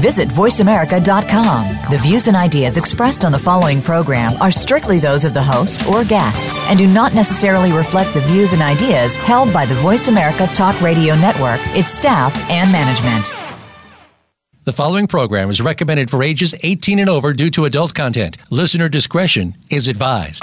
Visit VoiceAmerica.com. The views and ideas expressed on the following program are strictly those of the host or guests and do not necessarily reflect the views and ideas held by the Voice America Talk Radio Network, its staff, and management. The following program is recommended for ages 18 and over due to adult content. Listener discretion is advised.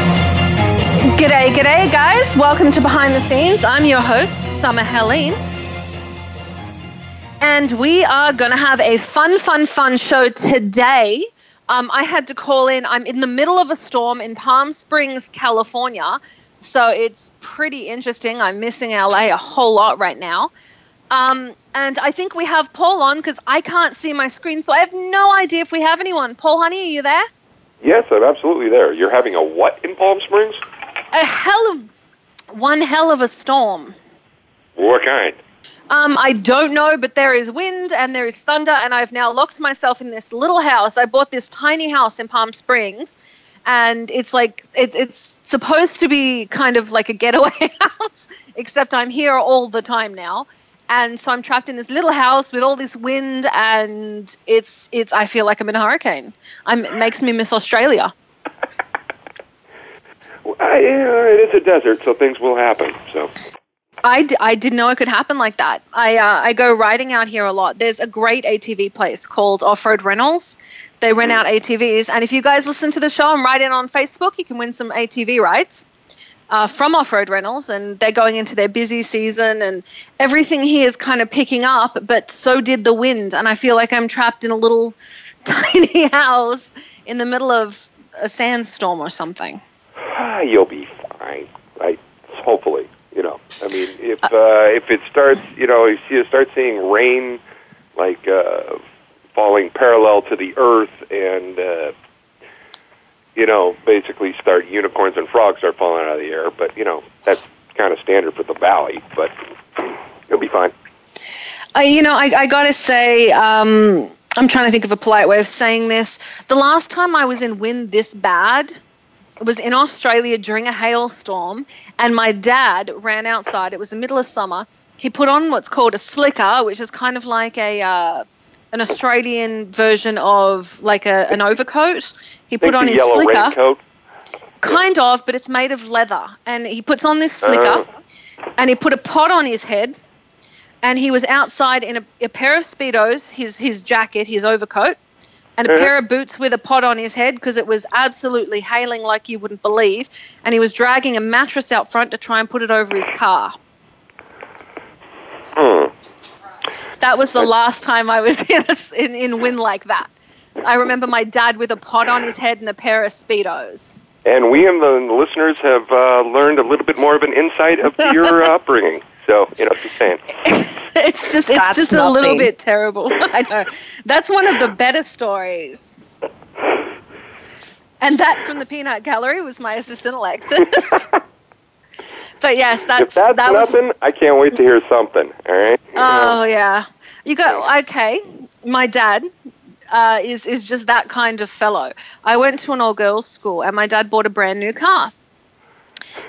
G'day, g'day, guys. Welcome to Behind the Scenes. I'm your host, Summer Helene. And we are going to have a fun, fun, fun show today. Um, I had to call in. I'm in the middle of a storm in Palm Springs, California. So it's pretty interesting. I'm missing LA a whole lot right now. Um, and I think we have Paul on because I can't see my screen. So I have no idea if we have anyone. Paul, honey, are you there? Yes, I'm absolutely there. You're having a what in Palm Springs? A hell of one hell of a storm. What kind? Um, I don't know, but there is wind and there is thunder, and I've now locked myself in this little house. I bought this tiny house in Palm Springs, and it's like it, it's supposed to be kind of like a getaway house, except I'm here all the time now, and so I'm trapped in this little house with all this wind, and it's it's. I feel like I'm in a hurricane. I'm, it makes me miss Australia. I, it is a desert, so things will happen. So. I, d- I didn't know it could happen like that. I, uh, I go riding out here a lot. There's a great ATV place called Off Road Rentals. They rent out ATVs. And if you guys listen to the show and write in on Facebook, you can win some ATV rides uh, from Off Road Rentals. And they're going into their busy season, and everything here is kind of picking up, but so did the wind. And I feel like I'm trapped in a little tiny house in the middle of a sandstorm or something ah, you'll be fine. Right? Hopefully, you know. I mean, if uh, uh, if it starts, you know, if you start seeing rain like uh, falling parallel to the earth, and uh, you know, basically start unicorns and frogs start falling out of the air. But you know, that's kind of standard for the valley. But you'll be fine. I, you know, I, I got to say, um, I'm trying to think of a polite way of saying this. The last time I was in wind this bad was in Australia during a hailstorm, and my dad ran outside. It was the middle of summer. He put on what's called a slicker, which is kind of like a uh, an Australian version of like a, an overcoat. He put on his slicker. Raincoat. Kind of, but it's made of leather. And he puts on this slicker, uh. and he put a pot on his head, and he was outside in a, a pair of speedos, his his jacket, his overcoat and a pair of boots with a pot on his head because it was absolutely hailing like you wouldn't believe. And he was dragging a mattress out front to try and put it over his car. Hmm. That was the last time I was in, a, in, in wind like that. I remember my dad with a pot on his head and a pair of Speedos. And we and the listeners have uh, learned a little bit more of an insight of your upbringing. So you know, just saying. it's just it's That's just nothing. a little bit terrible. I know. That's one of the better stories. And that from the Peanut Gallery was my assistant Alexis. but yes, that's if that's that nothing. Was... I can't wait to hear something. All right. You oh know. yeah, you go okay. My dad uh, is is just that kind of fellow. I went to an all girls school, and my dad bought a brand new car.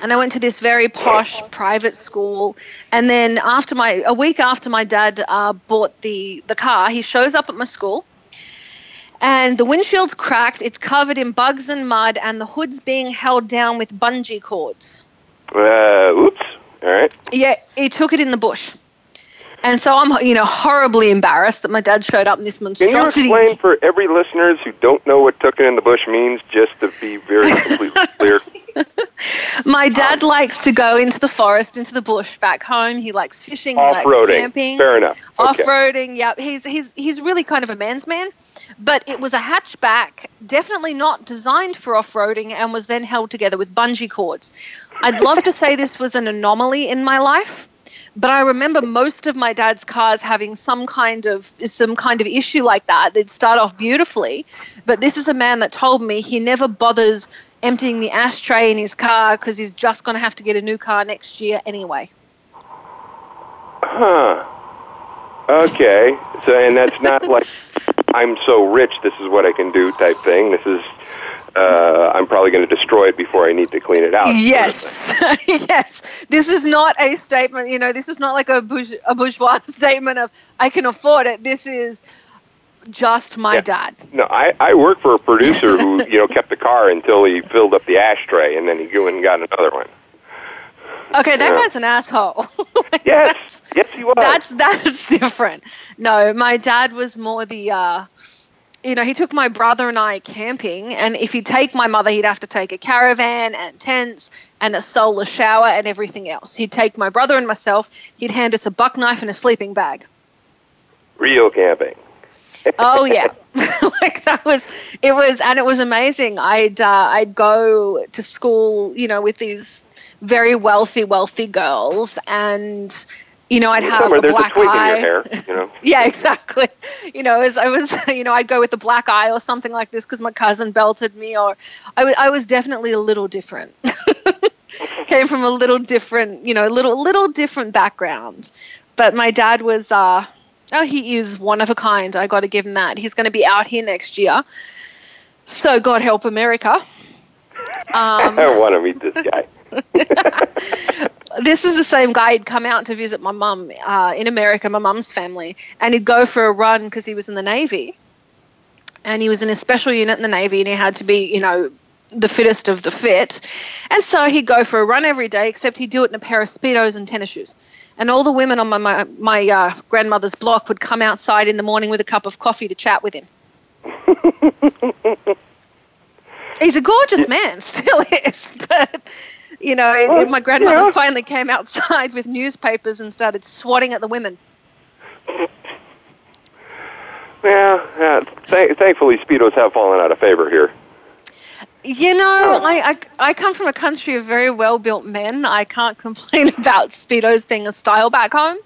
And I went to this very posh private school. And then after my a week after my dad uh, bought the the car, he shows up at my school. And the windshield's cracked. It's covered in bugs and mud, and the hood's being held down with bungee cords. Uh, oops. All right. Yeah, he took it in the bush. And so I'm, you know, horribly embarrassed that my dad showed up in this monstrosity. Can you explain for every listeners who don't know what "tooken in the bush" means, just to be very completely clear? My dad um, likes to go into the forest, into the bush back home. He likes fishing, he likes camping, Fair enough. Okay. off-roading. Yeah, he's he's he's really kind of a man's man. But it was a hatchback, definitely not designed for off-roading, and was then held together with bungee cords. I'd love to say this was an anomaly in my life, but I remember most of my dad's cars having some kind of some kind of issue like that. They'd start off beautifully, but this is a man that told me he never bothers emptying the ashtray in his car because he's just going to have to get a new car next year anyway. Huh. Okay. So, and that's not like I'm so rich, this is what I can do type thing. This is, uh, I'm probably going to destroy it before I need to clean it out. Yes, yes. This is not a statement. You know, this is not like a, bourge- a bourgeois statement of I can afford it. This is just my Yeah. dad. No, I, I work for a producer who, you know, kept the car until he filled up the ashtray and then he went and got another one. Okay, that Yeah. guy's an asshole. Yes. yes, he was. that's that's different. No, my dad was more the uh you know, he took my brother and I camping and if he'd take my mother, he'd have to take a caravan and tents and a solar shower and everything else. He'd take my brother and myself, he'd hand us a buck knife and a sleeping bag. Real camping. Oh yeah. like that was it was and it was amazing. I'd uh, I'd go to school, you know, with these very wealthy wealthy girls and you know, I'd have Somewhere a black a eye. hair, you know. Yeah, exactly. You know, as I was, you know, I'd go with the black eye or something like this because my cousin belted me, or I was definitely a little different. Came from a little different, you know, a little little different background. But my dad was, uh, oh, he is one of a kind. I got to give him that. He's going to be out here next year. So God help America. Um, I want to meet this guy. this is the same guy who'd come out to visit my mum uh, in America, my mum's family, and he'd go for a run because he was in the Navy. And he was in a special unit in the Navy and he had to be, you know, the fittest of the fit. And so he'd go for a run every day, except he'd do it in a pair of Speedos and tennis shoes. And all the women on my, my, my uh, grandmother's block would come outside in the morning with a cup of coffee to chat with him. He's a gorgeous man, still is. But, you know, Well, my grandmother yeah. finally came outside with newspapers and started swatting at the women. Yeah, yeah. Th- thankfully, speedos have fallen out of favor here. You know, I, I, I come from a country of very well built men. I can't complain about Speedos being a style back home.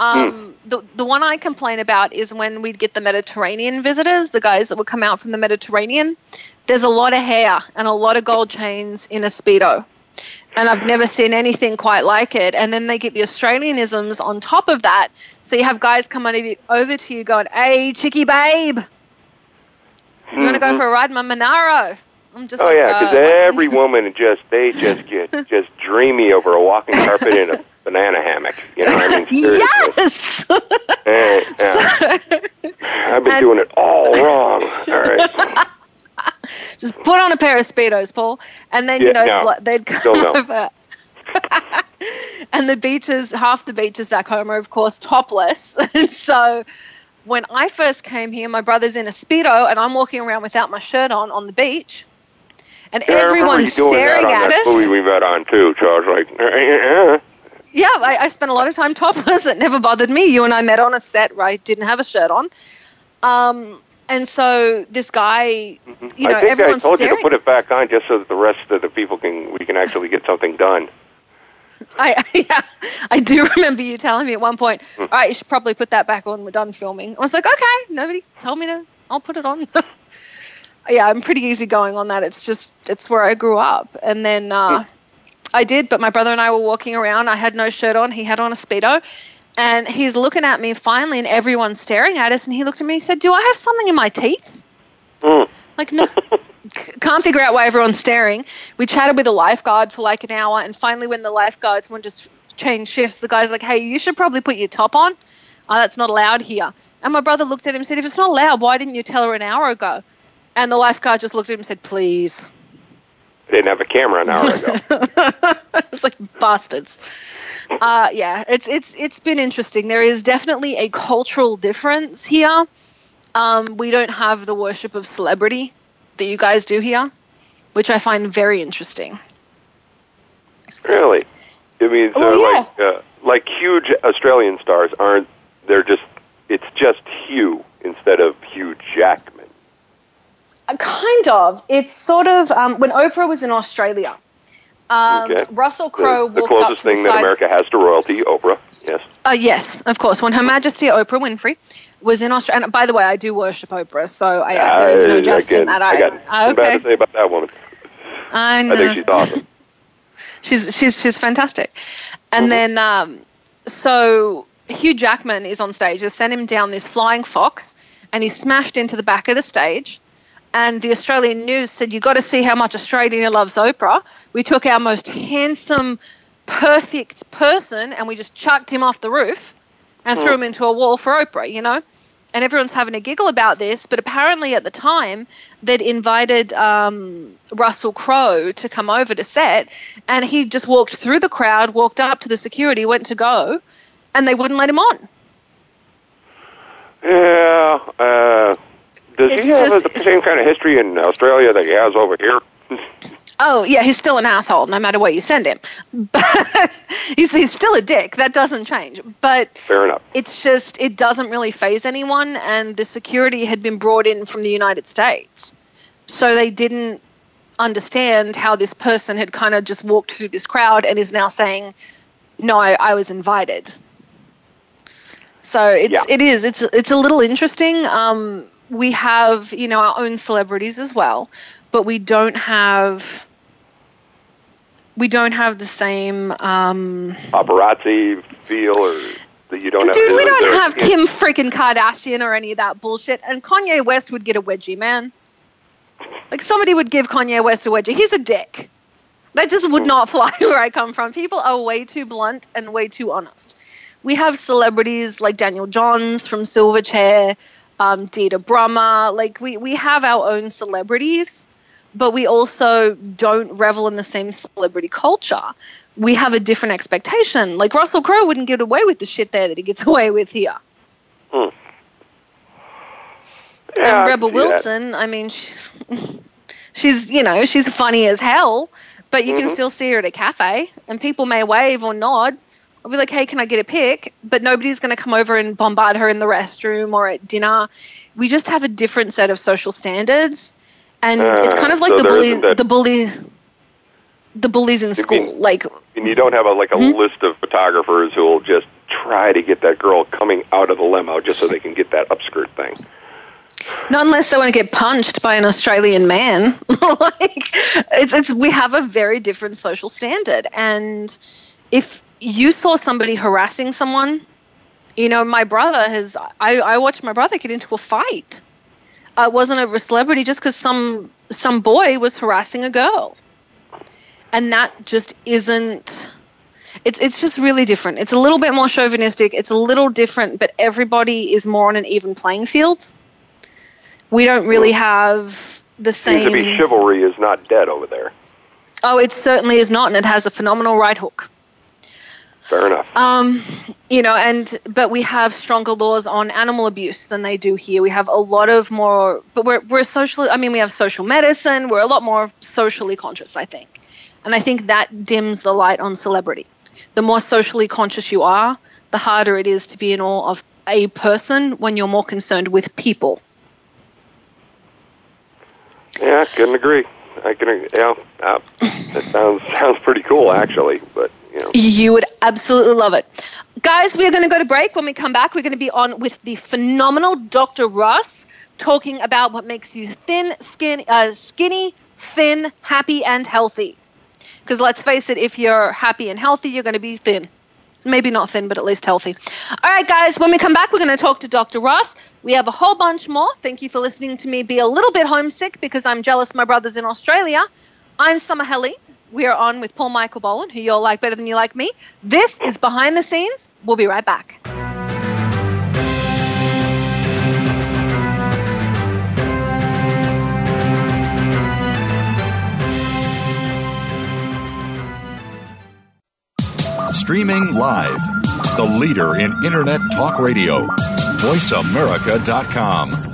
Um, the, the one I complain about is when we'd get the Mediterranean visitors, the guys that would come out from the Mediterranean. There's a lot of hair and a lot of gold chains in a Speedo. And I've never seen anything quite like it. And then they get the Australianisms on top of that. So you have guys come over to you going, hey, chickie babe, you want to go for a ride in my Monaro? I'm just Oh like, yeah, because uh, every woman just they just get just dreamy over a walking carpet in a banana hammock. You know, what I mean, seriously. Yes! Eh, yeah. I've been And- doing it all wrong. All right. Just put on a pair of Speedos, Paul. And then, Yeah, you know, no. they'd come no. over. and the beaches, half the beaches back home are, of course, topless. And so when I first came here, my brother's in a Speedo and I'm walking around without my shirt on on the beach. And Yeah, everyone's staring at that us. movie we met on too, Charles. Like, eh, eh, Yeah, I, I spent a lot of time topless. It never bothered me. You and I met on a set where I didn't have a shirt on. Um, and so this guy, you know, I think I everyone's told you to put it back on just so that the rest of the people can we can actually get something done. I yeah, I do remember you telling me at one point, Hmm. all right, you should probably put that back on. We're done filming. I was like, okay, nobody told me to. I'll put it on. yeah, I'm pretty easygoing on that. It's just it's where I grew up, and then uh, Hmm. I did. But my brother and I were walking around. I had no shirt on. He had on a speedo. And he's looking at me finally, and everyone's staring at us. And he looked at me and he said, Do I have something in my teeth? Mm. Like, no. Can't figure out why everyone's staring. We chatted with a lifeguard for like an hour, and finally, when the lifeguards wanted to change shifts, the guy's like, "Hey, you should probably put your top on. Oh, that's not allowed here." And my brother looked at him and said, "If it's not allowed, why didn't you tell her an hour ago?" And the lifeguard just looked at him and said, "Please." Didn't have a camera an hour ago. it's like bastards. Uh, yeah, it's it's it's been interesting. There is definitely a cultural difference here. Um, we don't have the worship of celebrity that you guys do here, which I find very interesting. Really? I mean, so yeah. like uh, like huge Australian stars aren't. They're just. It's just Hugh instead of Hugh Jackman. Uh, Kind of. It's sort of um, when Oprah was in Australia. Um, Okay. Russell The, Crowe the walked up closest to the thing that. America has to royalty, Oprah. Yes. Uh, yes, of course. When Her Majesty Oprah Winfrey was in Australia, and by the way, I do worship Oprah, so I, uh, there is no I- jest in that. I got I, bad okay, to say about that woman. I know. I think she's awesome. she's she's she's fantastic. And Mhm. then um, so Hugh Jackman is on stage. They sent him down this flying fox, and he smashed into the back of the stage. And the Australian news said, You've got to see how much Australia loves Oprah." We took our most handsome, perfect person, and we just chucked him off the roof and threw Mm. him into a wall for Oprah. You know. And everyone's having a giggle about this, but apparently at the time they'd invited um, Russell Crowe to come over to set, and he just walked through the crowd, walked up to the security, went to go, and they wouldn't let him on. Yeah. Uh, does It's he have just- the same kind of history in Australia that he has over here? Oh yeah, he's still an asshole no matter where you send him. But he's he's still a dick. That doesn't change. But Fair enough. it's just it doesn't really phase anyone and the security had been brought in from the United States. So they didn't understand how this person had kind of just walked through this crowd and is now saying, "No, I, I was invited." So it's Yeah. it is it's it's a little interesting. Um, we have you know our own celebrities as well, but we don't have we don't have the same. Um, Paparazzi feel or that you don't have. Dude, we don't have Kim freaking Kardashian or any of that bullshit. And Kanye West would get a wedgie, man. Like somebody would give Kanye West a wedgie. He's a dick. That just would not fly where I come from. People are way too blunt and way too honest. We have celebrities like Daniel Johns from Silverchair, um, Dita Brummer. Like we, we have our own celebrities, but we also don't revel in the same celebrity culture. We have a different expectation. Like Russell Crowe wouldn't get away with the shit there that he gets away with here. Yeah, and Rebel that. Wilson, I mean, she, she's you know she's funny as hell, but you can Mhm. still see her at a cafe, and people may wave or nod. I'll be like, "Hey, can I get a pic?" But nobody's going to come over and bombard her in the restroom or at dinner. We just have a different set of social standards, and it's Uh, kind of like so the bully, that- the bully, the bullies in school. mean- like, And you don't have a like a Mhm. list of photographers who will just try to get that girl coming out of the limo just so they can get that upskirt thing. Not unless they want to get punched by an Australian man. like it's it's we have a very different social standard and if you saw somebody harassing someone, you know, my brother has I, I watched my brother get into a fight. It wasn't over a celebrity just because some some boy was harassing a girl. And that just isn't it's it's just really different. It's a little bit more chauvinistic. It's a little different, but everybody is more on an even playing field we don't really have the Seems to be chivalry is not dead over there. Oh, it certainly is not, and it has a phenomenal right hook. Fair enough. Um, you know, and but we have stronger laws on animal abuse than they do here. We have a lot of more, but we're we're social. I mean, we have social medicine. We're a lot more socially conscious, I think, and I think that dims the light on celebrity. The more socially conscious you are, the harder it is to be in awe of a person when you're more concerned with people. yeah, I couldn't agree. I can. Yeah, uh, that sounds sounds pretty cool actually. But you know, You would absolutely love it. Guys, we're going to go to break. When we come back, we're going to be on with the phenomenal Dr. Ross talking about what makes you thin, skin, uh, skinny, thin, happy, and healthy. Because let's face it, if you're happy and healthy, you're going to be thin. Maybe not thin, but at least healthy. All right, guys, when we come back, we're going to talk to Dr. Ross. We have a whole bunch more. Thank you for listening to me be a little bit homesick because I'm jealous my brother's in Australia. I'm Summer Helene we are on with Paul Michael Boland, who you'll like better than you like me. This is Behind the Scenes. We'll be right back. Streaming live, the leader in Internet Talk Radio, VoiceAmerica.com.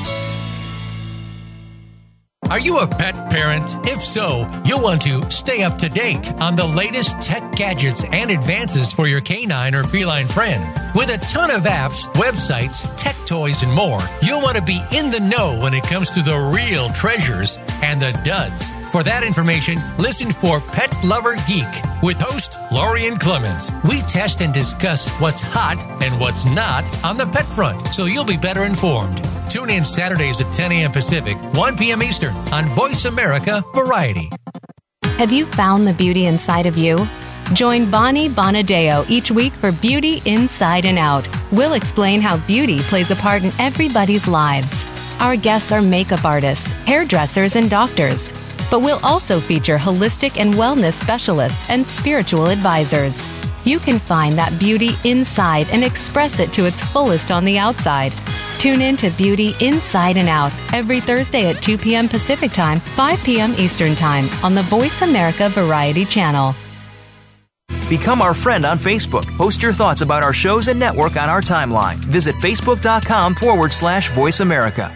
Are you a pet parent? If so, you'll want to stay up to date on the latest tech gadgets and advances for your canine or feline friend. With a ton of apps, websites, tech toys, and more, you'll want to be in the know when it comes to the real treasures and the duds. For that information, listen for Pet Lover Geek with host Lorien Clemens. We test and discuss what's hot and what's not on the pet front, so you'll be better informed. Tune in Saturdays at 10 a.m. Pacific, 1 p.m. Eastern on Voice America Variety. Have you found the beauty inside of you? Join Bonnie Bonadeo each week for Beauty Inside and Out. We'll explain how beauty plays a part in everybody's lives. Our guests are makeup artists, hairdressers, and doctors. But we'll also feature holistic and wellness specialists and spiritual advisors. You can find that beauty inside and express it to its fullest on the outside. Tune in to Beauty Inside and Out every Thursday at 2 p.m. Pacific Time, 5 p.m. Eastern Time on the Voice America Variety Channel. Become our friend on Facebook. Post your thoughts about our shows and network on our timeline. Visit facebook.com forward slash voice America.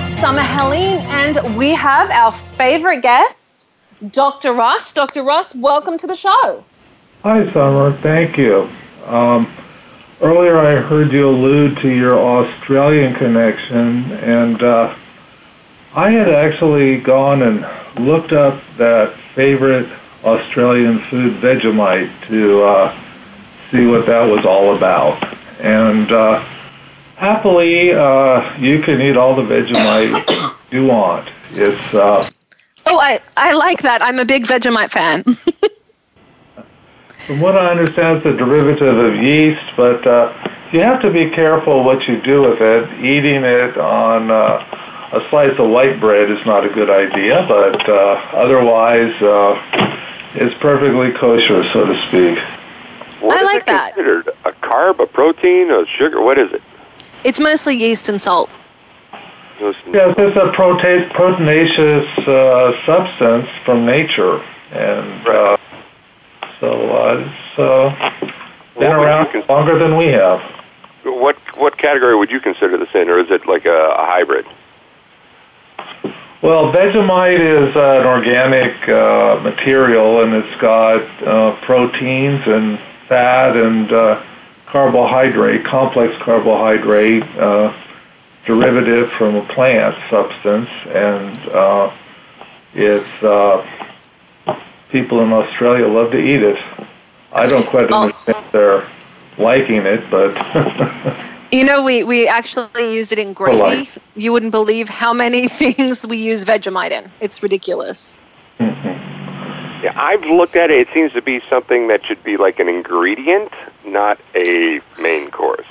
Summer Helene, and we have our favorite guest, Dr. Ross. Dr. Ross, welcome to the show. Hi, Summer. Thank you. Um, earlier, I heard you allude to your Australian connection, and uh, I had actually gone and looked up that favorite Australian food, Vegemite, to uh, see what that was all about. And uh, happily, uh, you can eat all the Vegemite you want. It's uh, oh, I I like that. I'm a big Vegemite fan. from what I understand, it's a derivative of yeast, but uh, you have to be careful what you do with it. Eating it on uh, a slice of white bread is not a good idea, but uh, otherwise, uh, it's perfectly kosher, so to speak. What I is like it that. considered? A carb, a protein, a sugar? What is it? It's mostly yeast and salt. Yes, it's a prote- proteinaceous uh, substance from nature, and uh, so uh, it's uh, been around cons- longer than we have. What what category would you consider this in, or is it like a, a hybrid? Well, Vegemite is uh, an organic uh, material, and it's got uh, proteins and fat and uh, carbohydrate, complex carbohydrate, uh, derivative from a plant substance, and uh, it's uh, people in Australia love to eat it. I don't quite Oh. understand their liking it, but You know, we, we actually used it in gravy. You wouldn't believe how many things we use Vegemite in. It's ridiculous. Yeah, I've looked at it. It seems to be something that should be like an ingredient, not a main course.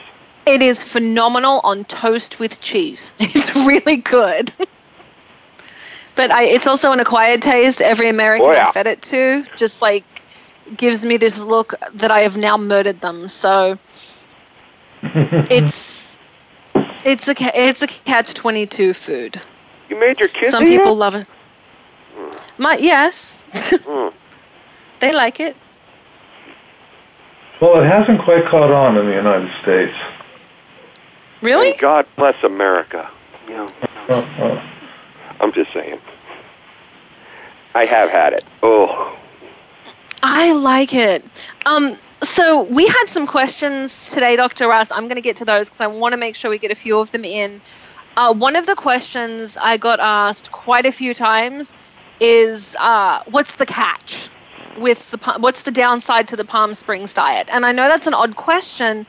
It is phenomenal on toast with cheese. It's really good. but I, it's also an acquired taste. Every American Oh, yeah. I fed it to just like gives me this look that I have now murdered them. So it's it's a ca- it's a catch twenty two food. You made your kids Some people it? love it. My yes, Mm. they like it. Well, it hasn't quite caught on in the United States. Really? And God bless America. You know, Uh, uh, I'm just saying. I have had it. Oh, I like it. Um, so we had some questions today, Dr. Russ. I'm going to get to those because I want to make sure we get a few of them in. Uh, one of the questions I got asked quite a few times is, uh, "What's the catch with the what's the downside to the Palm Springs diet?" And I know that's an odd question,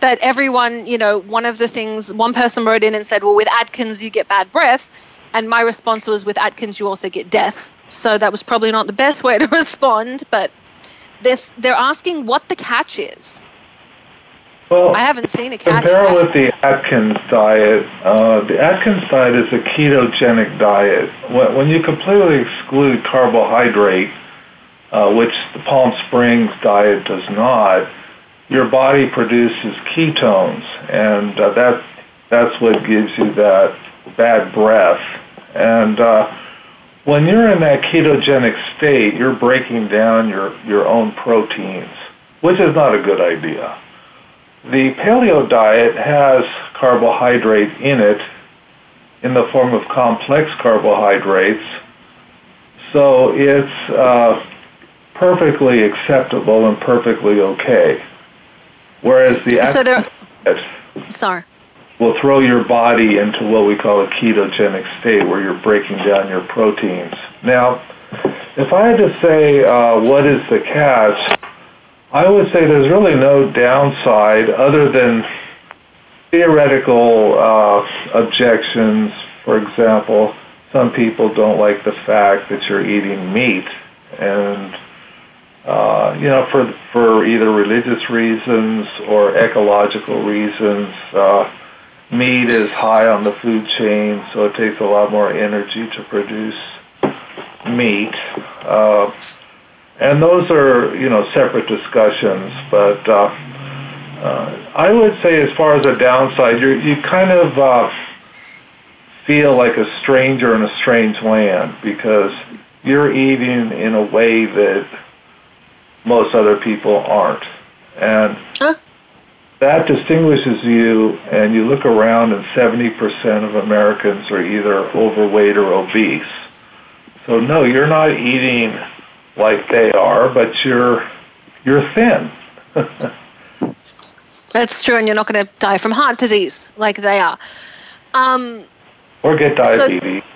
but everyone, you know, one of the things one person wrote in and said, "Well, with Atkins you get bad breath," and my response was, "With Atkins you also get death." So that was probably not the best way to respond, but this they're asking what the catch is. Well, I haven't seen a catch. Compare it with the Atkins diet. Uh, the Atkins diet is a ketogenic diet. When, when you completely exclude carbohydrate, uh, which the Palm Springs diet does not, your body produces ketones, and uh, that that's what gives you that bad breath. And uh, when you're in that ketogenic state, you're breaking down your, your own proteins, which is not a good idea. The paleo diet has carbohydrate in it in the form of complex carbohydrates, so it's uh, perfectly acceptable and perfectly okay. Whereas the so there, sorry will throw your body into what we call a ketogenic state where you're breaking down your proteins. Now, if I had to say uh, what is the catch, I would say there's really no downside other than theoretical uh, objections. For example, some people don't like the fact that you're eating meat, and uh, you know, for for either religious reasons or ecological reasons. Uh, meat is high on the food chain, so it takes a lot more energy to produce meat. Uh, and those are, you know, separate discussions. But uh, uh, I would say, as far as a downside, you you kind of uh, feel like a stranger in a strange land because you're eating in a way that most other people aren't. And huh? that distinguishes you, and you look around, and 70% of Americans are either overweight or obese. So no, you're not eating like they are, but you're you're thin. That's true, and you're not going to die from heart disease like they are. Um, or get diabetes. So,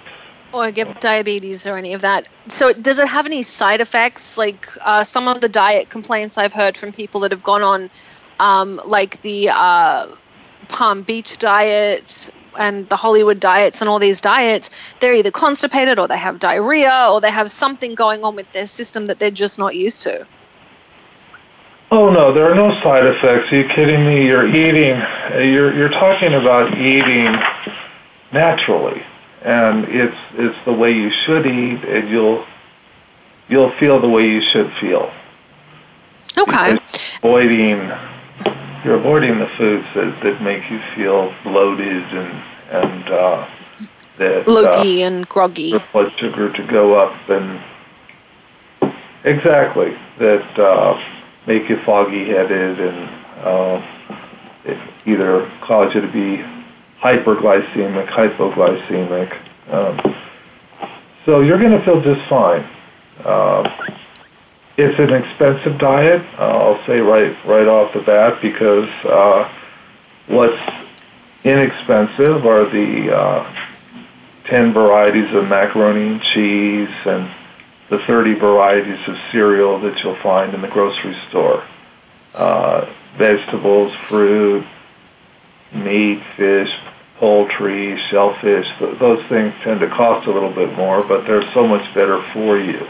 or get diabetes or any of that. So, does it have any side effects? Like uh, some of the diet complaints I've heard from people that have gone on um, like the uh, Palm Beach diets and the Hollywood diets and all these diets, they're either constipated or they have diarrhea or they have something going on with their system that they're just not used to. Oh no, there are no side effects. Are you kidding me? You're eating. You're you're talking about eating naturally, and it's it's the way you should eat, and you'll you'll feel the way you should feel. Okay. avoiding you're avoiding the foods that, that make you feel bloated and and uh, that logy uh, and groggy. Blood sugar to go up and exactly that uh, make you foggy headed and uh, either cause you to be hyperglycemic, hypoglycemic. Um, so you're going to feel just fine. Uh, it's an expensive diet. Uh, I'll say right right off the bat because uh, what's inexpensive are the uh, ten varieties of macaroni and cheese and the 30 varieties of cereal that you'll find in the grocery store. Uh, vegetables, fruit, meat, fish, poultry, shellfish, th- those things tend to cost a little bit more, but they're so much better for you.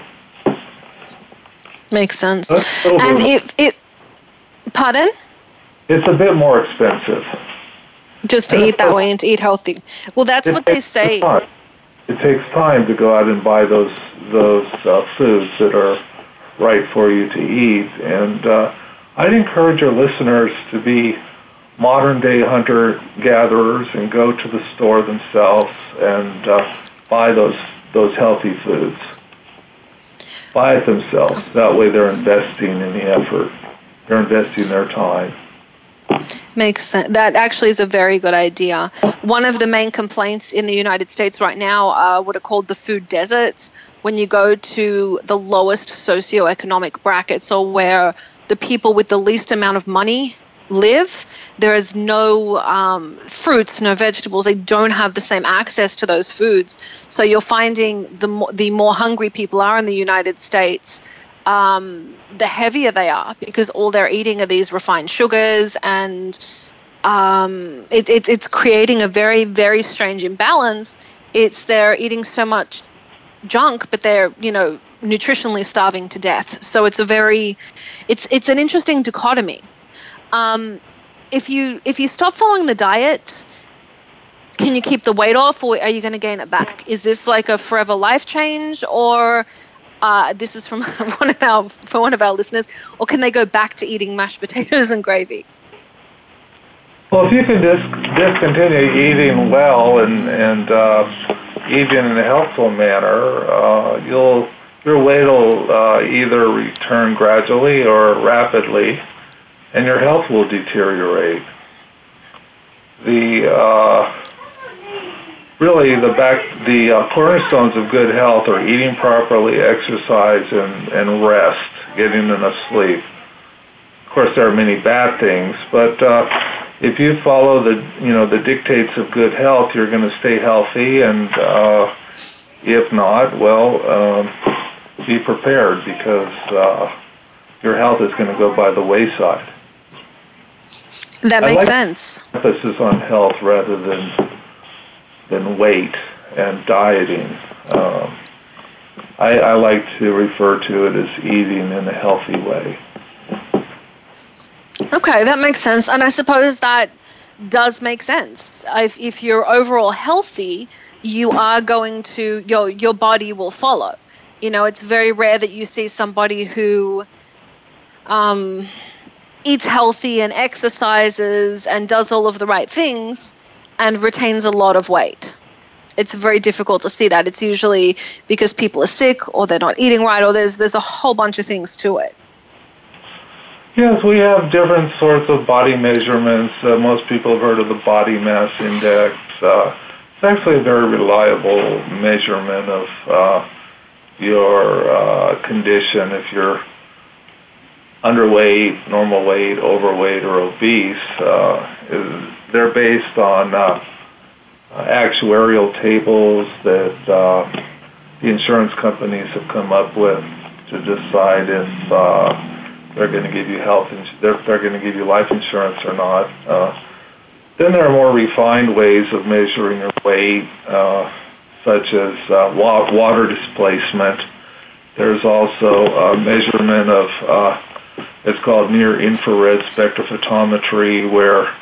Makes sense. And if it, pardon? It's a bit more expensive. Just to and eat that way and to eat healthy. Well, that's what they say. Time. It takes time to go out and buy those those uh, foods that are right for you to eat, and uh, I'd encourage your listeners to be modern day hunter gatherers and go to the store themselves and uh, buy those those healthy foods buy it themselves. That way they're investing in the effort. They're investing their time. Makes sense. That actually is a very good idea. One of the main complaints in the United States right now are what are called the food deserts. When you go to the lowest socioeconomic brackets or where the people with the least amount of money live, there is no um, fruits, no vegetables. They don't have the same access to those foods. So you're finding the more, the more hungry people are in the United States, um, the heavier they are because all they're eating are these refined sugars and um, it, it, it's creating a very, very strange imbalance. It's they're eating so much junk, but they're, you know, nutritionally starving to death. So it's a very, it's, it's an interesting dichotomy. Um, if you if you stop following the diet, can you keep the weight off, or are you going to gain it back? Is this like a forever life change, or uh, this is from one of our for one of our listeners, or can they go back to eating mashed potatoes and gravy? Well, if you can dis- discontinue eating well and and uh, eating in a healthful manner, uh, you'll your weight will uh, either return gradually or rapidly, and your health will deteriorate. The uh, really the back the uh, cornerstones of good health are eating properly, exercise, and and rest, getting enough sleep. Of course, there are many bad things, but uh, if you follow the you know the dictates of good health, you're going to stay healthy, and uh, if not, well, um, be prepared because uh, your health is going to go by the wayside. That makes like sense. Emphasis on health rather than than weight and dieting. Um, I, I like to refer to it as eating in a healthy way. Okay, that makes sense. And I suppose that does make sense. If, if you're overall healthy, you are going to, your, your body will follow. You know, it's very rare that you see somebody who um, eats healthy and exercises and does all of the right things and retains a lot of weight. It's very difficult to see that. It's usually because people are sick or they're not eating right or there's there's a whole bunch of things to it. Yes, we have different sorts of body measurements. Uh, most people have heard of the body mass index. Uh, it's actually a very reliable measurement of uh, your uh, condition. If you're underweight, normal weight, overweight, or obese, uh, is, they're based on uh, actuarial tables that uh, the insurance companies have come up with to decide if uh, they're going to give you health, ins- they're, they're going to give you life insurance or not. Uh, then there are more refined ways of measuring your weight, uh, such as uh, wa- water displacement. There's also a measurement of uh, it's called near infrared spectrophotometry, where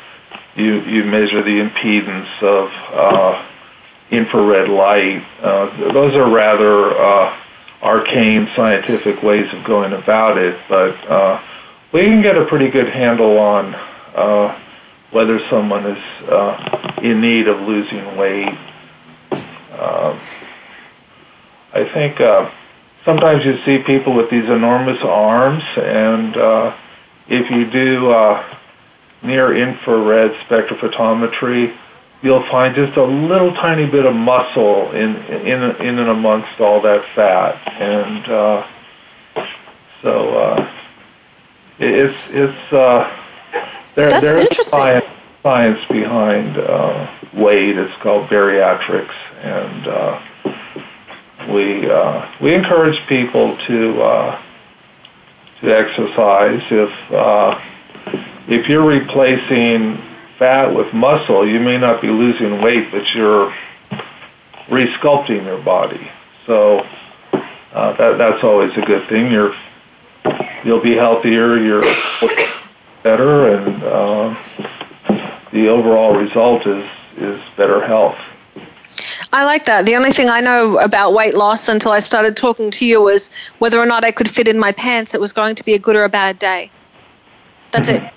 you you measure the impedance of uh, infrared light. Uh, those are rather uh, arcane scientific ways of going about it, but uh, we can get a pretty good handle on uh, whether someone is uh, in need of losing weight. Uh, I think uh, sometimes you see people with these enormous arms, and uh, if you do uh, near infrared spectrophotometry, you'll find just a little tiny bit of muscle in in in and amongst all that fat, and uh, so uh, it's it's uh, there, That's there's interesting. science science behind uh, weight. It's called bariatrics, and uh, we uh, we encourage people to uh, to exercise if uh, if you're replacing fat with muscle, you may not be losing weight, but you're resculpting your body. So uh, that that's always a good thing. You're you'll be healthier. You're better, and uh, the overall result is is better health. I like that. The only thing I know about weight loss until I started talking to you was whether or not I could fit in my pants. It was going to be a good or a bad day. That's it. Mm-hmm.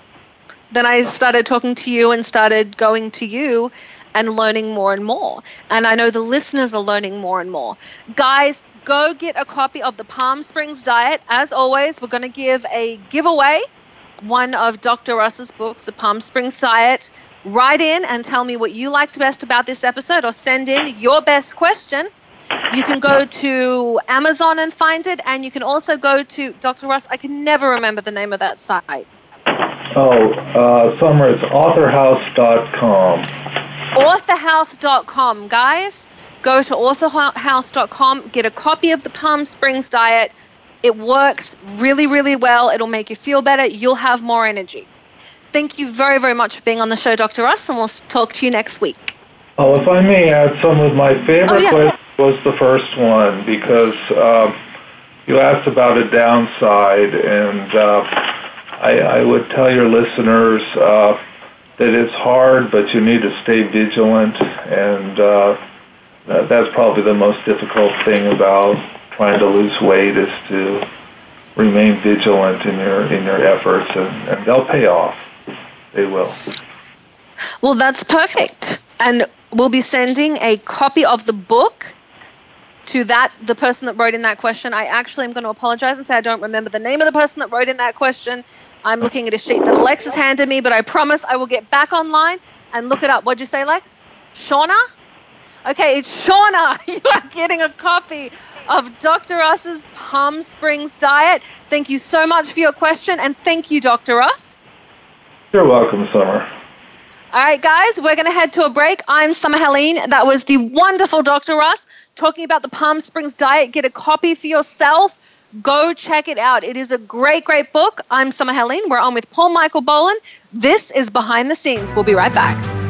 Then I started talking to you and started going to you and learning more and more. And I know the listeners are learning more and more. Guys, go get a copy of the Palm Springs Diet. As always, we're going to give a giveaway one of Dr. Russ's books, The Palm Springs Diet, write in and tell me what you liked best about this episode or send in your best question. You can go to Amazon and find it, and you can also go to Dr. Russ. I can never remember the name of that site. Oh, uh, Summer, it's authorhouse.com. Authorhouse.com, guys. Go to authorhouse.com, get a copy of the Palm Springs Diet. It works really, really well. It'll make you feel better. You'll have more energy. Thank you very, very much for being on the show, Dr. Russ, and we'll talk to you next week. Oh, if I may add, some of my favorite Oh, yeah. questions was the first one because um, you asked about a downside, and uh, I, I would tell your listeners uh, that it's hard, but you need to stay vigilant, and uh, that's probably the most difficult thing about trying to lose weight is to remain vigilant in your in your efforts, and, and they'll pay off. They will. Well, that's perfect. And we'll be sending a copy of the book to that the person that wrote in that question. I actually am going to apologize and say I don't remember the name of the person that wrote in that question. I'm looking at a sheet that Alexis handed me, but I promise I will get back online and look it up. What'd you say, Lex? Shauna? Okay, it's Shauna. You are getting a copy of Dr. Russ's Palm Springs Diet. Thank you so much for your question, and thank you, Dr. Russ. You're welcome, Summer. All right, guys, we're going to head to a break. I'm Summer Helene. That was the wonderful Dr. Russ talking about the Palm Springs Diet. Get a copy for yourself. Go check it out. It is a great, great book. I'm Summer Helene. We're on with Paul Michael Boland. This is Behind the Scenes. We'll be right back.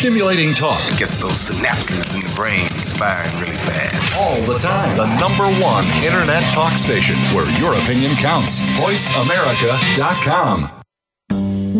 Stimulating talk Gets those synapses in the brain firing really fast. all the time. The number one internet talk station where your opinion counts. VoiceAmerica.com.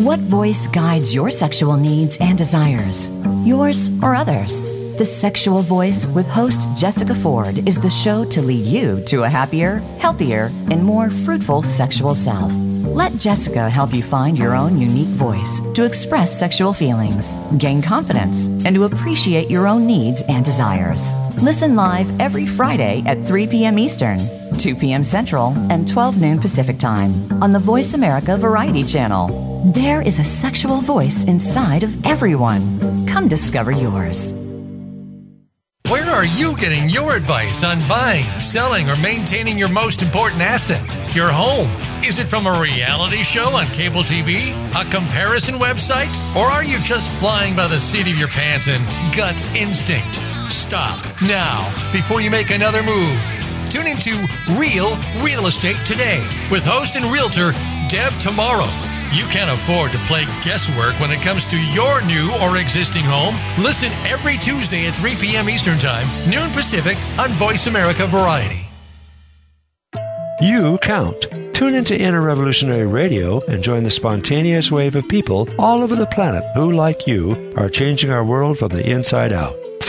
What voice guides your sexual needs and desires? Yours or others? The Sexual Voice with host Jessica Ford is the show to lead you to a happier, healthier, and more fruitful sexual self. Let Jessica help you find your own unique voice to express sexual feelings, gain confidence, and to appreciate your own needs and desires. Listen live every Friday at 3 p.m. Eastern, 2 p.m. Central, and 12 noon Pacific Time on the Voice America Variety Channel. There is a sexual voice inside of everyone. Come discover yours. Where are you getting your advice on buying, selling, or maintaining your most important asset, your home? Is it from a reality show on cable TV, a comparison website, or are you just flying by the seat of your pants and gut instinct? Stop now before you make another move. Tune into Real Real Estate today with host and realtor Deb Tomorrow. You can't afford to play guesswork when it comes to your new or existing home. Listen every Tuesday at 3 p.m. Eastern Time, noon Pacific on Voice America Variety. You count. Tune into Inner Revolutionary Radio and join the spontaneous wave of people all over the planet who, like you, are changing our world from the inside out.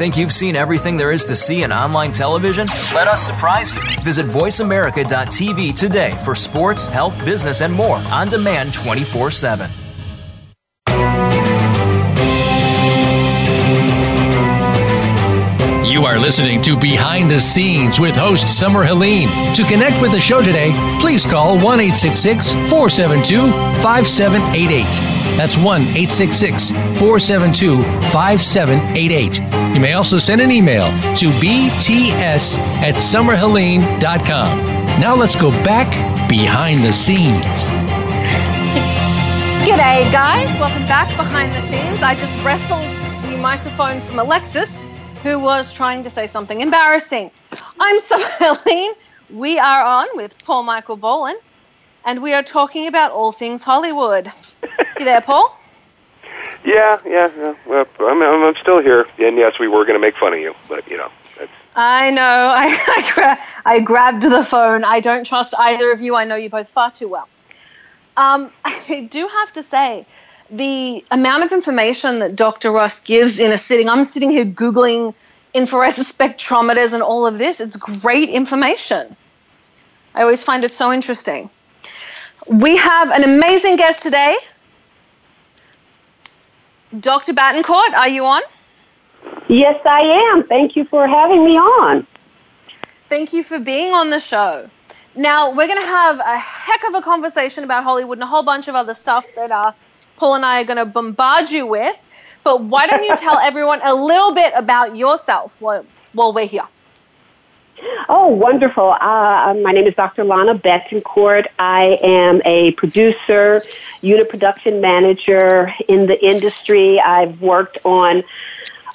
Think you've seen everything there is to see in online television? Let us surprise you. Visit VoiceAmerica.tv today for sports, health, business, and more on demand 24 7. You are listening to Behind the Scenes with host Summer Helene. To connect with the show today, please call 1 472 5788. That's 1 472 5788. You may also send an email to bts at summerhelene.com. Now let's go back behind the scenes. G'day, guys. Welcome back behind the scenes. I just wrestled the microphone from Alexis, who was trying to say something embarrassing. I'm Summer Helene. We are on with Paul Michael Bolan, and we are talking about all things Hollywood. you there, Paul? Yeah, yeah, yeah. Well, I'm, I'm, still here. And yes, we were going to make fun of you, but you know, I know. I, I, gra- I grabbed the phone. I don't trust either of you. I know you both far too well. Um, I do have to say, the amount of information that Dr. Ross gives in a sitting, I'm sitting here Googling infrared spectrometers and all of this. It's great information. I always find it so interesting. We have an amazing guest today. Dr. Betancourt, are you on? Yes, I am. Thank you for having me on. Thank you for being on the show. Now, we're going to have a heck of a conversation about Hollywood and a whole bunch of other stuff that uh, Paul and I are going to bombard you with. But why don't you tell everyone a little bit about yourself while, while we're here? Oh, wonderful. Uh, my name is Dr. Lana Betancourt. I am a producer, unit production manager in the industry. I've worked on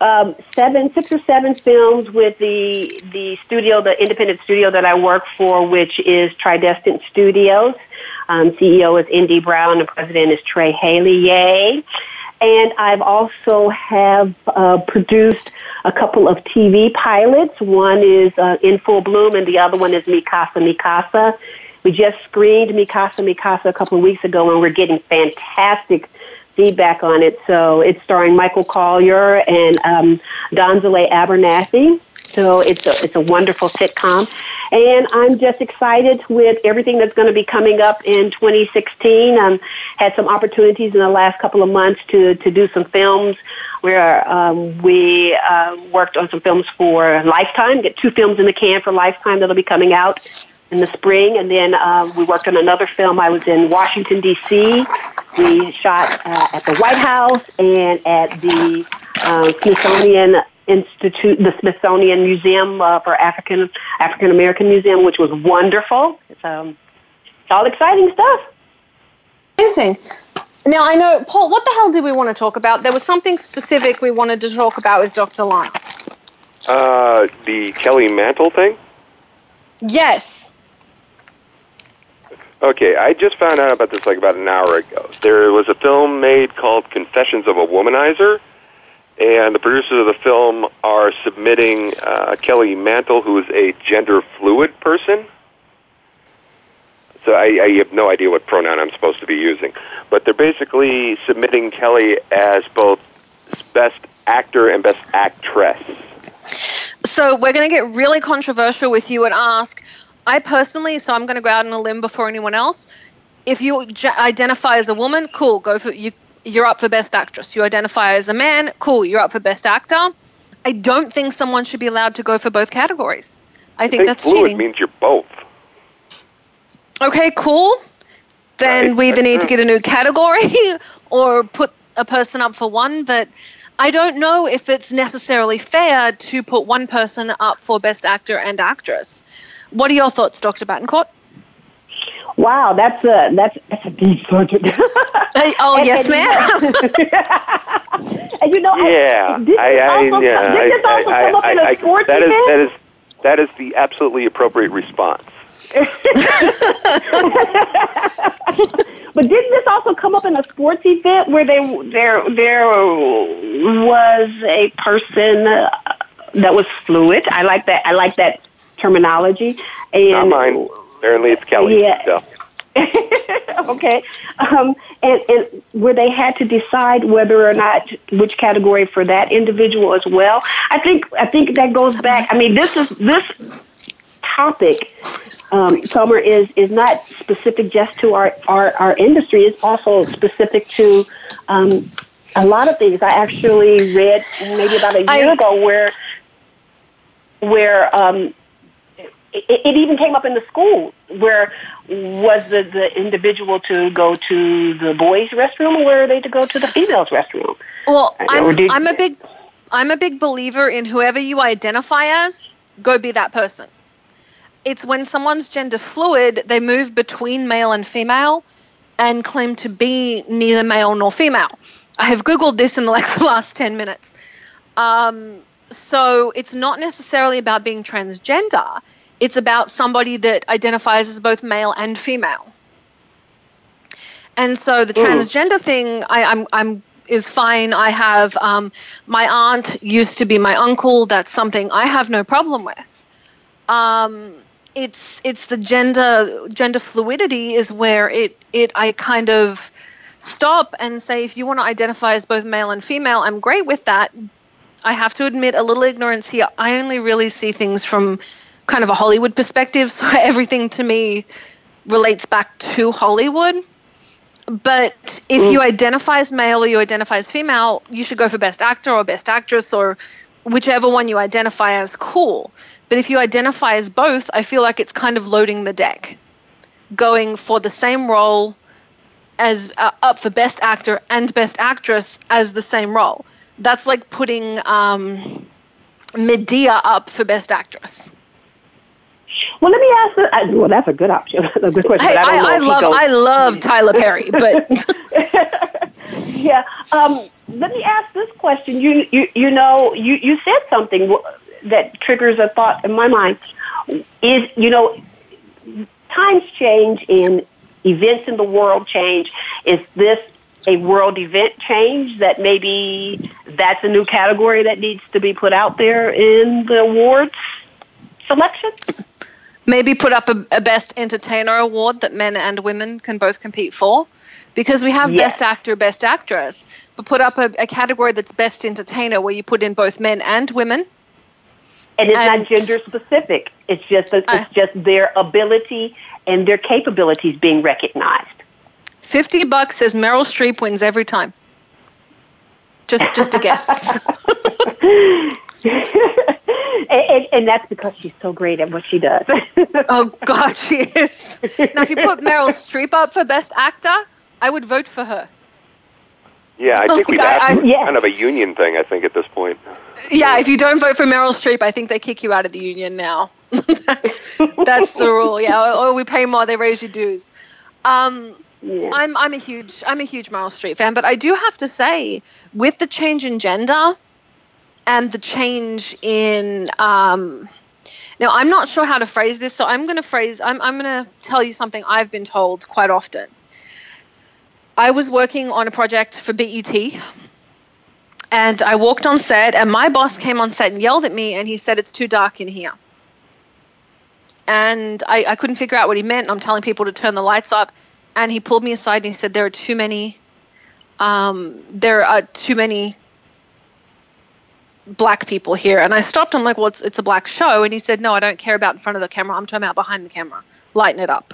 um, seven, six or seven films with the the studio, the independent studio that I work for, which is Tri Destined Studios. Um, CEO is Indy Brown, the president is Trey Haley. Yay! And I've also have uh, produced a couple of TV pilots. One is uh, In Full Bloom, and the other one is Mikasa Mikasa. We just screened Mikasa Mikasa a couple of weeks ago, and we're getting fantastic feedback on it. So it's starring Michael Colyar and um, Donzaleigh Abernathy. So it's a, it's a wonderful sitcom. And I'm just excited with everything that's going to be coming up in 2016. Um, had some opportunities in the last couple of months to, to do some films where um, we uh, worked on some films for Lifetime, get two films in the can for Lifetime that'll be coming out in the spring. And then uh, we worked on another film. I was in Washington, D.C. We shot uh, at the White House and at the uh, Smithsonian Institute, the Smithsonian Museum uh, for African African American Museum, which was wonderful. It's, um, it's all exciting stuff. Amazing. Now I know, Paul. What the hell did we want to talk about? There was something specific we wanted to talk about with Dr. Lana. Uh, the Kelly Mantle thing. Yes. Okay, I just found out about this like about an hour ago. There was a film made called Confessions of a Womanizer, and the producers of the film are submitting uh, Kelly Mantle, who is a gender fluid person. So I, I have no idea what pronoun I'm supposed to be using, but they're basically submitting Kelly as both best actor and best actress. So we're going to get really controversial with you and ask. I personally, so I'm going to go out on a limb before anyone else. If you identify as a woman, cool, go for you. You're up for best actress. You identify as a man, cool, you're up for best actor. I don't think someone should be allowed to go for both categories. I think I that's fluid cheating. means you're both. Okay, cool. Then we either need to get a new category or put a person up for one, but I don't know if it's necessarily fair to put one person up for best actor and actress. What are your thoughts, Dr. Betancourt? Wow, that's a that's that's a deep subject. oh And- yes, and, ma'am. and you know, Yeah, did this I, I, also, yeah, did this I, also I, come up in I, a I, sports that is event? that is that is the absolutely appropriate response. But didn't this also come up in a sports event where they there there was a person uh, that was fluid? I like that. I like that terminology. And Not mine. Apparently, it's Kelly. Yeah. So. okay. Um, and, and where they had to decide whether or not which category for that individual as well. I think I think that goes back. I mean, this is this topic, um, Summer, is is not specific just to our our, our industry. It's also specific to. Um, a lot of things. I actually read maybe about a year ago where where um, it, it even came up in the school where was the, the individual to go to the boys' restroom or were they to go to the females' restroom? Well, I'm, did- I'm a big I'm a big believer in whoever you identify as, go be that person. It's when someone's gender fluid, they move between male and female and claim to be neither male nor female. I have Googled this in like the last 10 minutes. Um, so it's not necessarily about being transgender, it's about somebody that identifies as both male and female. And so the Mm. transgender thing, I, I'm, I'm is fine. I have um, my aunt used to be my uncle. That's something I have no problem with. Um, it's it's the gender gender fluidity is where it it I kind of stop and say if you want to identify as both male and female, I'm great with that. I have to admit a little ignorance here. I only really see things from kind of a Hollywood perspective, so everything to me relates back to Hollywood. But if you identify as male or you identify as female, you should go for best actor or best actress or whichever one you identify as cool. But if you identify as both, I feel like it's kind of loading the deck, going for the same role as uh, up for best actor and best actress as the same role. That's like putting um, Madea up for best actress. Well, let me ask. The, well, that's a good option. a good question. I, I, I love I love Tyler Perry, but yeah. Um, let me ask this question. You you you know you you said something that triggers a thought in my mind. Is you know times change and events in the world change. Is this a world event change that maybe that's a new category that needs to be put out there in the awards selection? Maybe put up a, a best entertainer award that men and women can both compete for because we have yes. best actor, best actress, but put up a, a, category that's best entertainer where you put in both men and women. And it's and, not gender specific. It's just a, it's uh, just their ability and their capabilities being recognized. Fifty bucks says Meryl Streep wins every time. Just just a guess. and, and, that's because she's so great at what she does. oh God, she is. Now, if you put Meryl Streep up for Best Actor, I would vote for her. Yeah, I think we've had kind of a union thing. I think at this point. Yeah, if you don't vote for Meryl Streep, I think they kick you out of the union now. that's that's the rule. Yeah, or, or, we pay more, they raise your dues. Um, yeah. I'm I'm a huge I'm a huge Meryl Streep fan, but I do have to say, with the change in gender, and the change in um, now i'm not sure how to phrase this so i'm going to phrase i'm, I'm going to tell you something i've been told quite often. I was working on a project for BET and i walked on set and my boss came on set and yelled at me and he said it's too dark in here. And I, I couldn't figure out what he meant i'm telling people to turn the lights up and he pulled me aside and he said there are too many um, there are too many black people here. And I stopped. I'm like, well, it's, it's a black show. And he said, no, I don't care about in front of the camera. I'm talking about behind the camera. Lighten it up.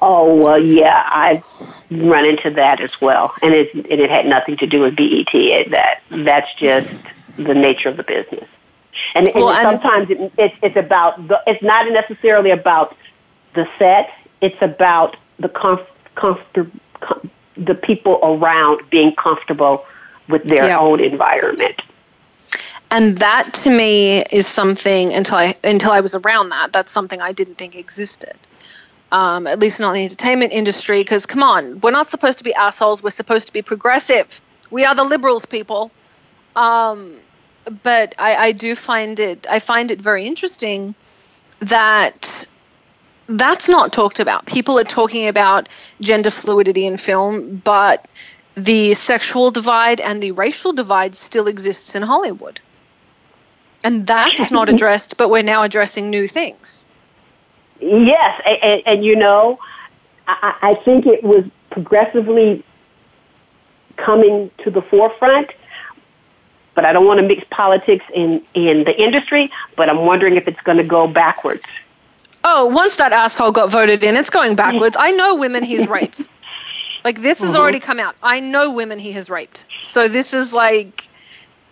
Oh well, yeah, I've run into that as well, and it and it had nothing to do with BET. It, that that's just the nature of the business, and, and well, sometimes it, it's it's about the. It's not necessarily about the set. It's about the comf, comfort, com, the people around being comfortable with their yeah. own environment. And that to me is something until I until I was around that, that's something I didn't think existed. Um, at least not in the entertainment industry, because come on, we're not supposed to be assholes. We're supposed to be progressive. We are the liberals, people. Um, but I, I do find it I find it very interesting that that's not talked about. People are talking about gender fluidity in film, but the sexual divide and the racial divide still exists in Hollywood. And that's not addressed, but we're now addressing new things. Yes, and, and you know, I, I think it was progressively coming to the forefront but I don't want to mix politics in, in the industry, but I'm wondering if it's going to go backwards. Oh, once that asshole got voted in, it's going backwards. I know women he's raped. Like this has mm-hmm. already come out. I know women he has raped. So this is like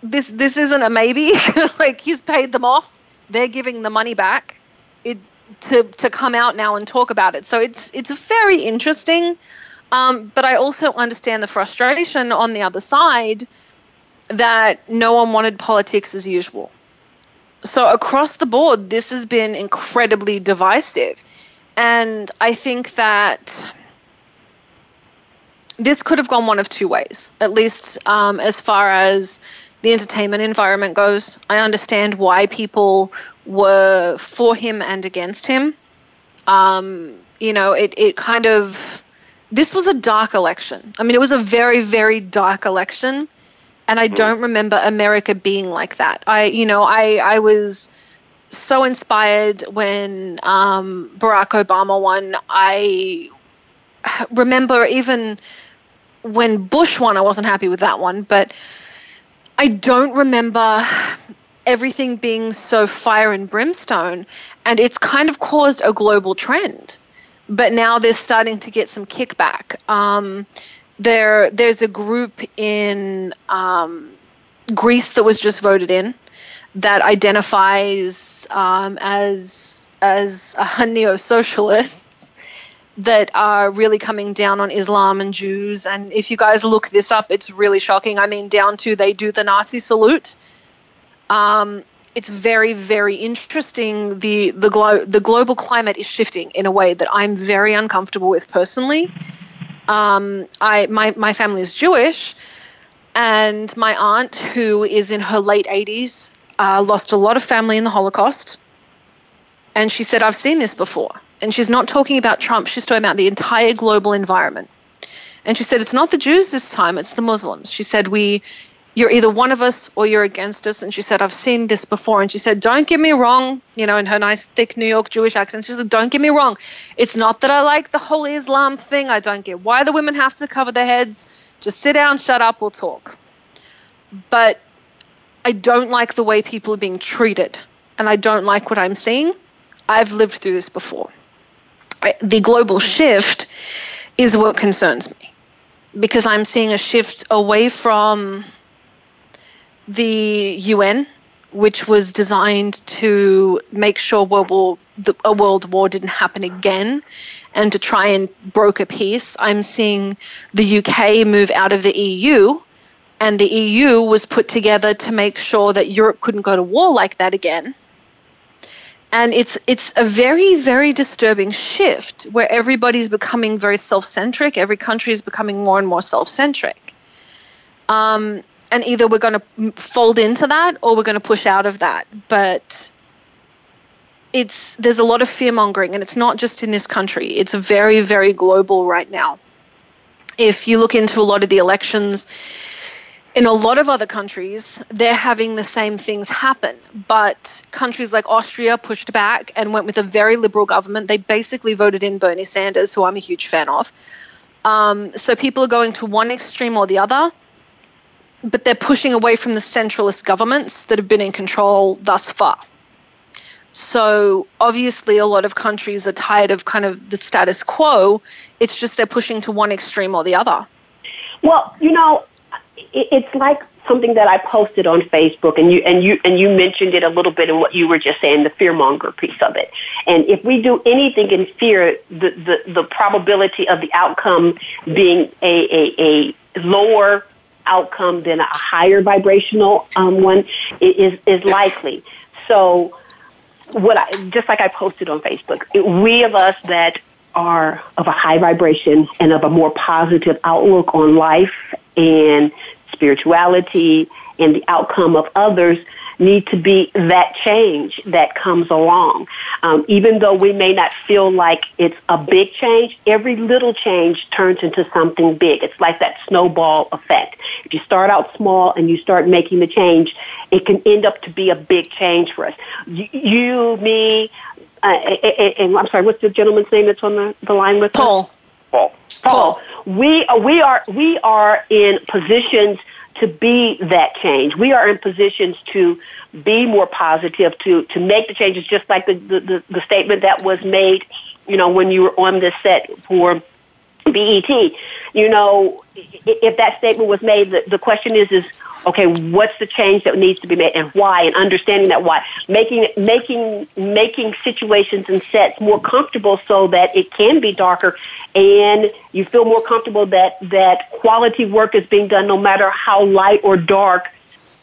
this this isn't a maybe. like he's paid them off. They're giving the money back. It to to come out now and talk about it. So it's it's very interesting. Um, but I also understand the frustration on the other side that no one wanted politics as usual. So across the board, this has been incredibly divisive. And I think that this could have gone one of two ways, at least um, as far as the entertainment environment goes. I understand why people were for him and against him. Um, you know, it, it kind of. This was a dark election. I mean, it was a very, very dark election. And I don't remember America being like that. I, you know, I, I was so inspired when um, Barack Obama won. I remember even when Bush won, I wasn't happy with that one, but I don't remember everything being so fire and brimstone. And it's kind of caused a global trend. But now they're starting to get some kickback. Um, there, there's a group in um, Greece that was just voted in that identifies um, as as a neo-socialists that are really coming down on Islam and Jews. And if you guys look this up, it's really shocking. I mean, down to they do the Nazi salute. Um, it's very, very interesting. The the glo- the global climate is shifting in a way that I'm very uncomfortable with personally. Um, I my my family is Jewish, and my aunt, who is in her late 80s, uh, lost a lot of family in the Holocaust. And she said, I've seen this before and she's not talking about Trump, she's talking about the entire global environment. And she said, It's not the Jews this time, it's the Muslims. She said, We you're either one of us or you're against us. And she said, I've seen this before. And she said, Don't get me wrong, you know, in her nice, thick New York Jewish accent. She said, Don't get me wrong. It's not that I like the whole Islam thing. I don't get why the women have to cover their heads. Just sit down, shut up, we'll talk. But I don't like the way people are being treated. And I don't like what I'm seeing. I've lived through this before the global shift is what concerns me because I'm seeing a shift away from the UN, which was designed to make sure World War, the, a world war didn't happen again and to try and broker peace. I'm seeing the UK move out of the EU, and the EU was put together to make sure that Europe couldn't go to war like that again and it's it's a very very disturbing shift where everybody's becoming very self-centric. Every country is becoming more and more self-centric. Um, and either we're going to fold into that or we're going to push out of that. But it's there's a lot of fear mongering and it's not just in this country. It's very very global right now. If you look into a lot of the elections in a lot of other countries, they're having the same things happen. But countries like Austria pushed back and went with a very liberal government. They basically voted in Bernie Sanders, who I'm a huge fan of. Um, so people are going to one extreme or the other, but they're pushing away from the centralist governments that have been in control thus far. So obviously, a lot of countries are tired of kind of the status quo. It's just they're pushing to one extreme or the other. Well, you know, it's like something that I posted on Facebook, and you and you and you mentioned it a little bit in what you were just saying, the fearmonger piece of it. And if we do anything in fear, the the, the probability of the outcome being a, a, a lower outcome than a higher vibrational um, one is is likely. So, what I just like I posted on Facebook, we of us that are of a high vibration and of a more positive outlook on life and spirituality and the outcome of others need to be that change that comes along. Um, even though we may not feel like it's a big change, every little change turns into something big. It's like that snowball effect. If you start out small and you start making the change, it can end up to be a big change for us. You, me, uh, and, I'm sorry, what's the gentleman's name that's on the, the line with Paul. Us? Paul. Paul. We uh, we are we are in positions to be that change. We are in positions to be more positive, to to make the changes, just like the the, the statement that was made, you know, when you were on the set for BET. You know, if that statement was made, the, the question is is okay, what's the change that needs to be made and why, and understanding that why, making making making situations and sets more comfortable so that it can be darker, and you feel more comfortable that that quality work is being done no matter how light or dark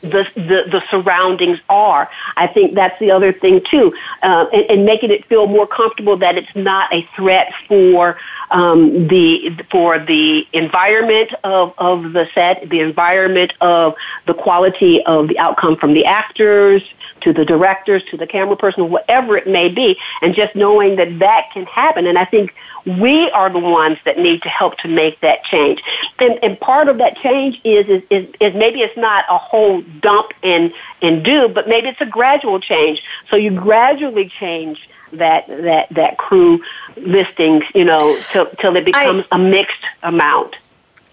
the, the, the surroundings are. I think that's the other thing too, uh, and, and making it feel more comfortable that it's not a threat for um, the for the environment of, of the set, the environment of the quality of the outcome from the actors to the directors to the camera person, whatever it may be, and just knowing that that can happen. And I think we are the ones that need to help to make that change. And, and part of that change is, is, is, is maybe it's not a whole dump and and do, but maybe it's a gradual change. So you gradually change that that that crew listings, you know, till till it becomes I, a mixed amount.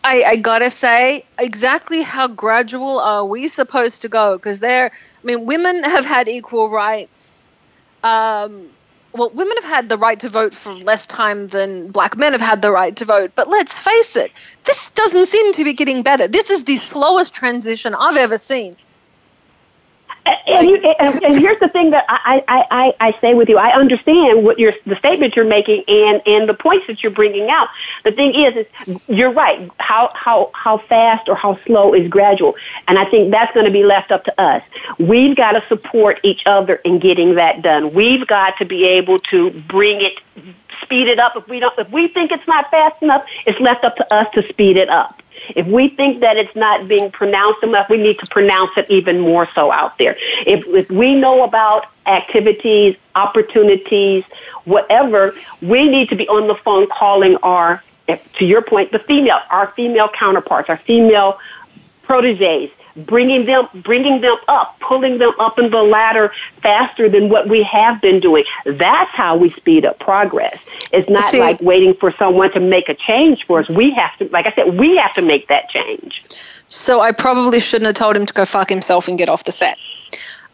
I, I gotta say, exactly how gradual are we supposed to go? Because there, I mean, women have had equal rights. Um, well, women have had the right to vote for less time than black men have had the right to vote. But let's face it, this doesn't seem to be getting better. This is the slowest transition I've ever seen and, you, and, and, here's the thing that I, I, I, I say with you. I understand what you're, the statement you're making and, and the points that you're bringing out. The thing is, is you're right. How, how, how fast or how slow is gradual. And I think that's going to be left up to us. We've got to support each other in getting that done. We've got to be able to bring it, speed it up. If we don't, if we think it's not fast enough, it's left up to us to speed it up. If we think that it's not being pronounced enough, we need to pronounce it even more so out there. If, if we know about activities, opportunities, whatever, we need to be on the phone calling our, to your point, the female, our female counterparts, our female proteges, bringing them bringing them up pulling them up in the ladder faster than what we have been doing. That's how we speed up progress. It's not See, like waiting for someone to make a change for us. We have to like i said we have to make that change. So i probably shouldn't have told him to go fuck himself and get off the set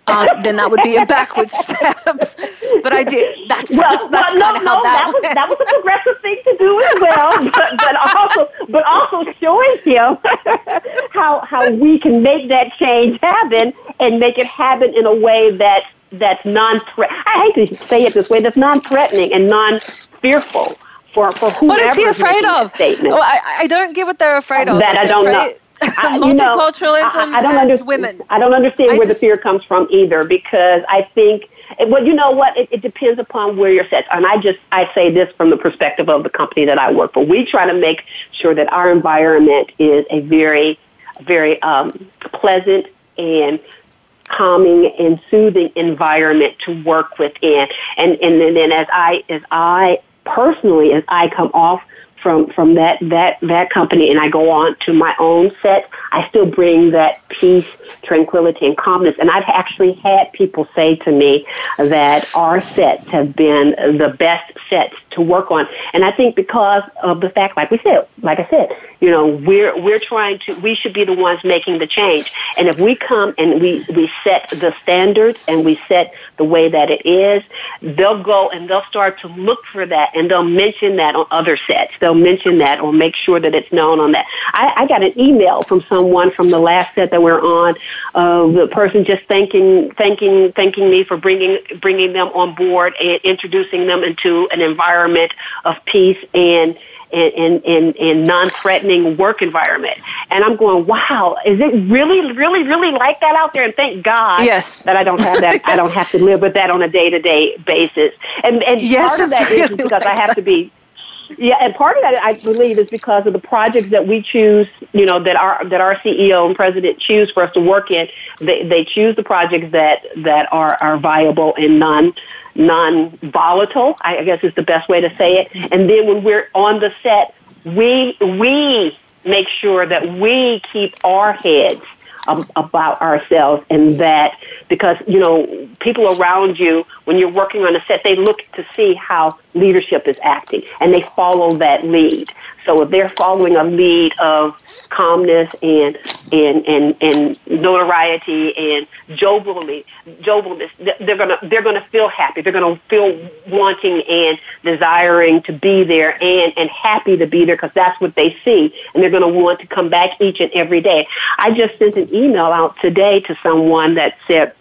um, then that would be a backward step. but I did. That's well, that's, that's well, kind no, no, that, that was that was a progressive thing to do as well. but, but also but also showing him how how we can make that change happen and make it happen in a way that that's non. I hate to say it this way. That's non threatening and non fearful. For, for what is he afraid of? Oh, I, I don't get what they're afraid of. That I don't afraid, know. I, multiculturalism know, I, I, don't understand women. I don't understand where just, the fear comes from either because I think well, you know what? It, it depends upon where you're set. And I just I say this from the perspective of the company that I work for. We try to make sure that our environment is a very, very um, pleasant and calming and soothing environment to work within. And and then as I as I personally as I come off from from that that that company and I go on to my own set, I still bring that peace, tranquility, and calmness. And I've actually had people say to me that our sets have been the best sets to work on. And I think because of the fact, like we said, like I said, you know, we're we're trying to we should be the ones making the change. And if we come and we we set the standards and we set the way that it is, they'll go and they'll start to look for that and they'll mention that on other sets. They'll mention that or make sure that it's known on that. I, I got an email from someone from the last set that we're on, uh, the person just thanking thanking thanking me for bringing bringing them on board and introducing them into an environment of peace and and, and, and, non-threatening work environment. And I'm going, wow, is it really, really, really like that out there? And thank God yes. that I don't have that. yes. I don't have to live with that on a day-to-day basis. And, and yes, part of that really is because like I have that. to be yeah, and part of that I believe is because of the projects that we choose, you know, that our that our CEO and president choose for us to work in. They they choose the projects that that are are viable and non non volatile. I guess is the best way to say it. And then when we're on the set, we we make sure that we keep our heads about ourselves and that because you know people around you when you're working on a set they look to see how leadership is acting and they follow that lead so if they're following a lead of calmness and and and, and notoriety and joviality, jovialness, they're gonna they're gonna feel happy. They're gonna feel wanting and desiring to be there and and happy to be there because that's what they see, and they're gonna want to come back each and every day. I just sent an email out today to someone that said,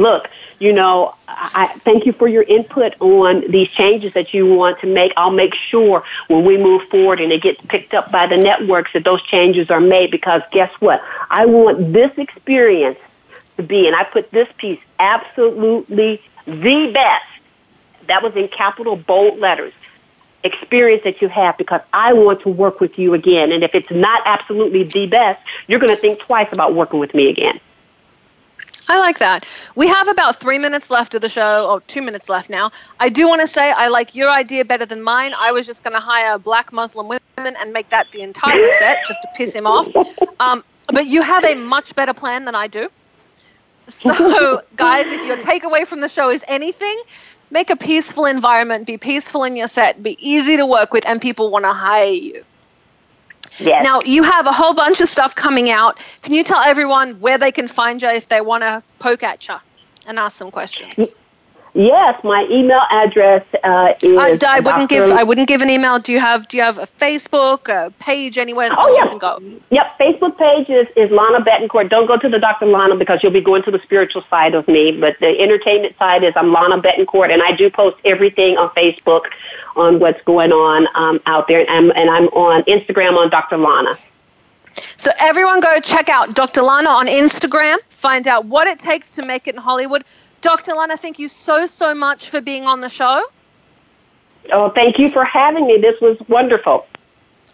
"Look." you know, I thank you for your input on these changes that you want to make. I'll make sure when we move forward and it gets picked up by the networks that those changes are made because guess what? I want this experience to be, and I put this piece absolutely the best. That was in capital bold letters experience that you have because I want to work with you again. And if it's not absolutely the best, you're going to think twice about working with me again. I like that. We have about three minutes left of the show, or two minutes left now. I do want to say I like your idea better than mine. I was just going to hire black Muslim women and make that the entire set just to piss him off. Um, But you have a much better plan than I do. So, guys, if your takeaway from the show is anything, make a peaceful environment, be peaceful in your set, be easy to work with, and people want to hire you. Yes. Now, you have a whole bunch of stuff coming out. Can you tell everyone where they can find you if they want to poke at you and ask some questions? Yes, my email address uh, is. I, I wouldn't give. I wouldn't give an email. Do you have? Do you have a Facebook, a page anywhere so Oh, yeah. can go? Yep, Facebook page is, is Lana Betancourt. Don't go to the Dr. Lana because you'll be going to the spiritual side of me. But the entertainment side is I'm Lana Betancourt, and I do post everything on Facebook on what's going on um, out there. And, and I'm on Instagram on Dr. Lana. So everyone go check out Dr. Lana on Instagram. Find out what it takes to make it in Hollywood. Dr. Lana, thank you so so much for being on the show. Oh, thank you for having me. This was wonderful.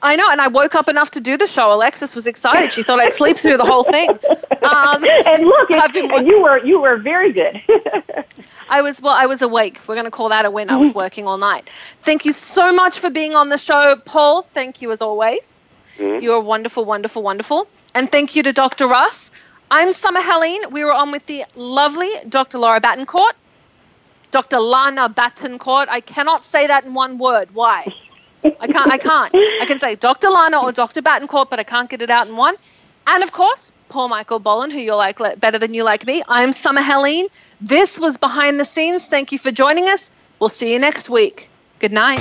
I know, and I woke up enough to do the show. Alexis was excited; she thought I'd sleep through the whole thing. Um, and look, been, and you were you were very good. I was well. I was awake. We're going to call that a win. I was working all night. Thank you so much for being on the show, Paul. Thank you as always. You are wonderful, wonderful, wonderful. And thank you to Dr. Russ. I'm Summer Helene. We were on with the lovely Dr. Laura Battencourt, Dr. Lana Battencourt. I cannot say that in one word. Why? I can't. I can't. I can say Dr. Lana or Dr. Battencourt, but I can't get it out in one. And of course, Paul Michael Bolin, who you'll like better than you like me. I'm Summer Helene. This was Behind the Scenes. Thank you for joining us. We'll see you next week. Good night.